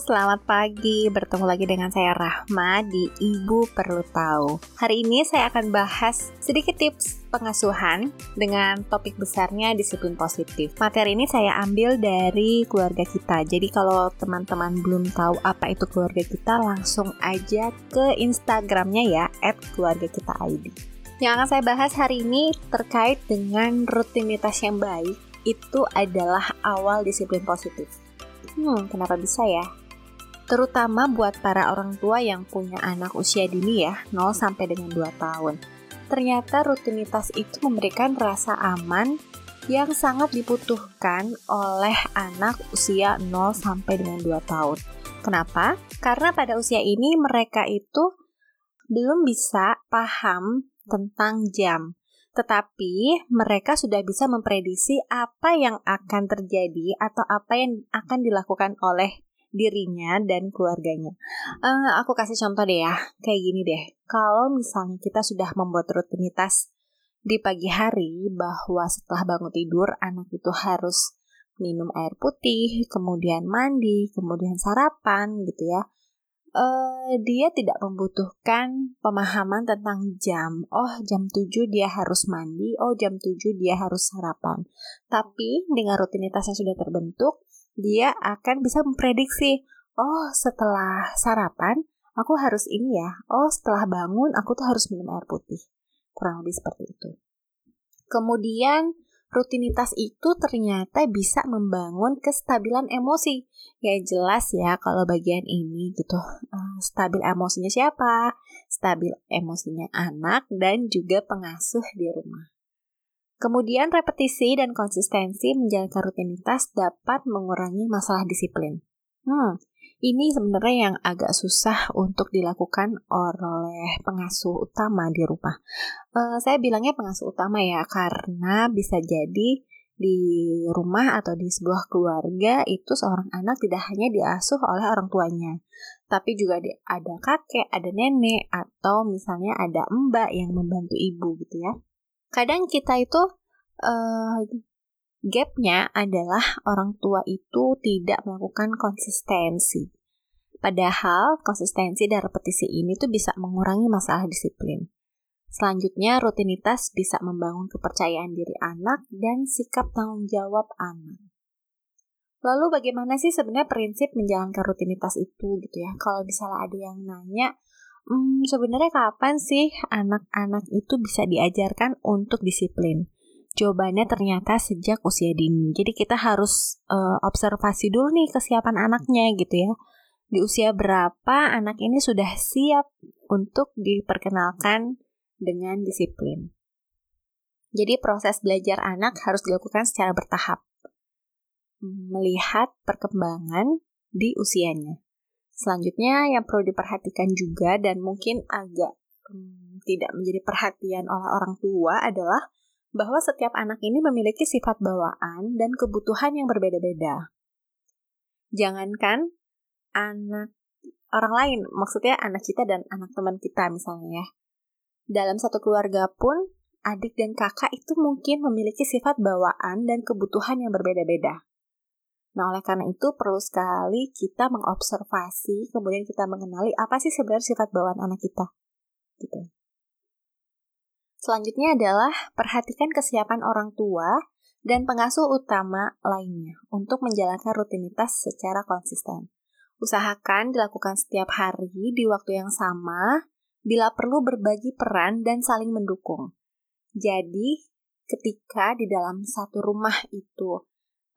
selamat pagi. Bertemu lagi dengan saya Rahma di Ibu Perlu Tahu. Hari ini saya akan bahas sedikit tips pengasuhan dengan topik besarnya disiplin positif. Materi ini saya ambil dari keluarga kita. Jadi kalau teman-teman belum tahu apa itu keluarga kita, langsung aja ke Instagramnya ya @keluargakita_id. Yang akan saya bahas hari ini terkait dengan rutinitas yang baik itu adalah awal disiplin positif. Hmm, kenapa bisa ya? Terutama buat para orang tua yang punya anak usia dini ya, 0 sampai dengan 2 tahun. Ternyata rutinitas itu memberikan rasa aman yang sangat dibutuhkan oleh anak usia 0 sampai dengan 2 tahun. Kenapa? Karena pada usia ini mereka itu belum bisa paham tentang jam tetapi mereka sudah bisa memprediksi apa yang akan terjadi atau apa yang akan dilakukan oleh dirinya dan keluarganya. Uh, aku kasih contoh deh ya, kayak gini deh. Kalau misalnya kita sudah membuat rutinitas di pagi hari bahwa setelah bangun tidur anak itu harus minum air putih, kemudian mandi, kemudian sarapan gitu ya uh, dia tidak membutuhkan pemahaman tentang jam. Oh, jam 7 dia harus mandi, oh jam 7 dia harus sarapan. Tapi dengan rutinitas yang sudah terbentuk, dia akan bisa memprediksi, oh setelah sarapan aku harus ini ya. Oh, setelah bangun aku tuh harus minum air putih. Kurang lebih seperti itu. Kemudian rutinitas itu ternyata bisa membangun kestabilan emosi. Ya jelas ya kalau bagian ini gitu. Uh, stabil emosinya siapa? Stabil emosinya anak dan juga pengasuh di rumah. Kemudian repetisi dan konsistensi menjalankan rutinitas dapat mengurangi masalah disiplin. Hmm, ini sebenarnya yang agak susah untuk dilakukan oleh pengasuh utama di rumah. Uh, saya bilangnya pengasuh utama ya, karena bisa jadi di rumah atau di sebuah keluarga itu seorang anak tidak hanya diasuh oleh orang tuanya, tapi juga ada kakek, ada nenek, atau misalnya ada mbak yang membantu ibu gitu ya. Kadang kita itu uh, Gapnya adalah orang tua itu tidak melakukan konsistensi. Padahal konsistensi dan repetisi ini tuh bisa mengurangi masalah disiplin. Selanjutnya, rutinitas bisa membangun kepercayaan diri anak dan sikap tanggung jawab anak. Lalu bagaimana sih sebenarnya prinsip menjalankan rutinitas itu gitu ya? Kalau misalnya ada yang nanya, hmm, sebenarnya kapan sih anak-anak itu bisa diajarkan untuk disiplin? Jawabannya ternyata sejak usia dini. Jadi kita harus uh, observasi dulu nih kesiapan anaknya gitu ya. Di usia berapa anak ini sudah siap untuk diperkenalkan dengan disiplin. Jadi proses belajar anak harus dilakukan secara bertahap. Melihat perkembangan di usianya. Selanjutnya yang perlu diperhatikan juga dan mungkin agak hmm, tidak menjadi perhatian oleh orang tua adalah bahwa setiap anak ini memiliki sifat bawaan dan kebutuhan yang berbeda-beda. Jangankan anak orang lain, maksudnya anak kita dan anak teman kita misalnya ya. Dalam satu keluarga pun, adik dan kakak itu mungkin memiliki sifat bawaan dan kebutuhan yang berbeda-beda. Nah, oleh karena itu perlu sekali kita mengobservasi, kemudian kita mengenali apa sih sebenarnya sifat bawaan anak kita. Gitu. Selanjutnya adalah perhatikan kesiapan orang tua dan pengasuh utama lainnya untuk menjalankan rutinitas secara konsisten. Usahakan dilakukan setiap hari di waktu yang sama, bila perlu berbagi peran dan saling mendukung. Jadi, ketika di dalam satu rumah itu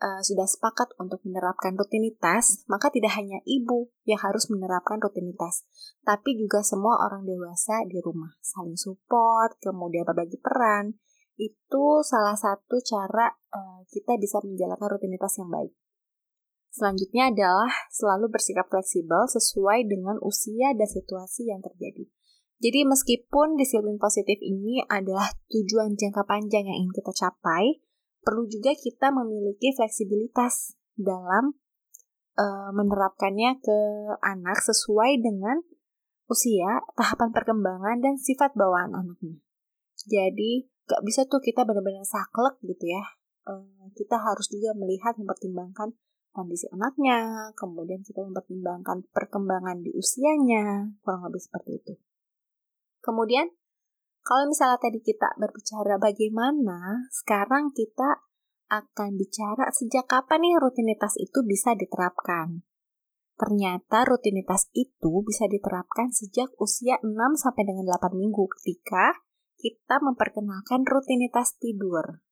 uh, sudah sepakat untuk menerapkan rutinitas, maka tidak hanya ibu yang harus menerapkan rutinitas, tapi juga semua orang dewasa di rumah saling support, kemudian berbagi peran. Itu salah satu cara uh, kita bisa menjalankan rutinitas yang baik. Selanjutnya adalah selalu bersikap fleksibel sesuai dengan usia dan situasi yang terjadi. Jadi meskipun disiplin positif ini adalah tujuan jangka panjang yang ingin kita capai, perlu juga kita memiliki fleksibilitas dalam uh, menerapkannya ke anak sesuai dengan usia, tahapan perkembangan, dan sifat bawaan anaknya. Jadi, gak bisa tuh kita benar-benar saklek gitu ya. Uh, kita harus juga melihat, mempertimbangkan kondisi anaknya, kemudian kita mempertimbangkan perkembangan di usianya, kurang lebih seperti itu. Kemudian, kalau misalnya tadi kita berbicara bagaimana, sekarang kita akan bicara sejak kapan nih rutinitas itu bisa diterapkan. Ternyata rutinitas itu bisa diterapkan sejak usia 6 sampai dengan 8 minggu ketika kita memperkenalkan rutinitas tidur.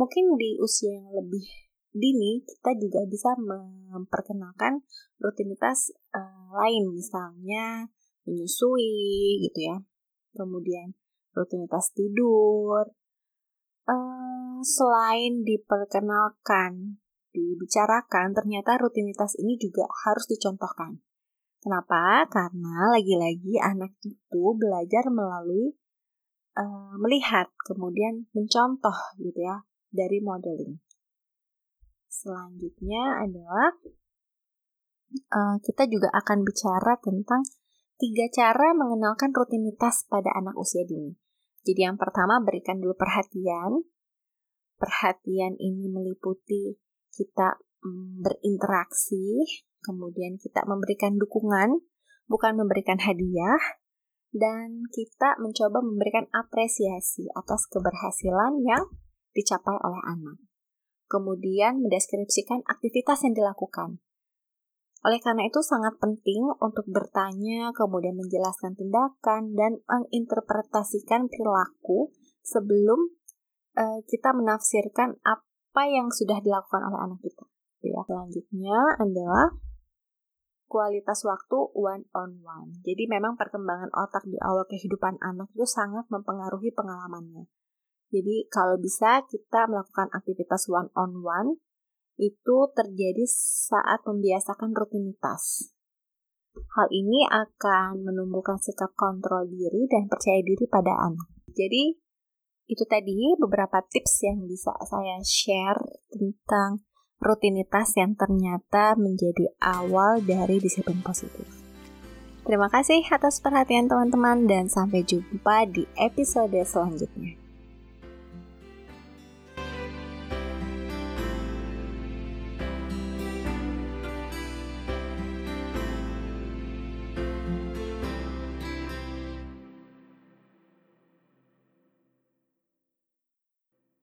Mungkin di usia yang lebih dini kita juga bisa memperkenalkan rutinitas uh, lain misalnya menyusui gitu ya. Kemudian rutinitas tidur. Uh, selain diperkenalkan dibicarakan, ternyata rutinitas ini juga harus dicontohkan. Kenapa? Karena lagi-lagi anak itu belajar melalui uh, melihat, kemudian mencontoh gitu ya dari modeling. Selanjutnya adalah uh, kita juga akan bicara tentang tiga cara mengenalkan rutinitas pada anak usia dini. Jadi yang pertama berikan dulu perhatian. Perhatian ini meliputi kita mm, berinteraksi, kemudian kita memberikan dukungan, bukan memberikan hadiah, dan kita mencoba memberikan apresiasi atas keberhasilan yang dicapai oleh anak. Kemudian mendeskripsikan aktivitas yang dilakukan. Oleh karena itu sangat penting untuk bertanya, kemudian menjelaskan tindakan dan menginterpretasikan perilaku sebelum uh, kita menafsirkan apa yang sudah dilakukan oleh anak kita. Ya. Selanjutnya adalah kualitas waktu one on one. Jadi memang perkembangan otak di awal kehidupan anak itu sangat mempengaruhi pengalamannya. Jadi kalau bisa kita melakukan aktivitas one on one itu terjadi saat membiasakan rutinitas. Hal ini akan menumbuhkan sikap kontrol diri dan percaya diri pada anak. Jadi itu tadi beberapa tips yang bisa saya share tentang rutinitas yang ternyata menjadi awal dari disiplin positif. Terima kasih atas perhatian teman-teman dan sampai jumpa di episode selanjutnya.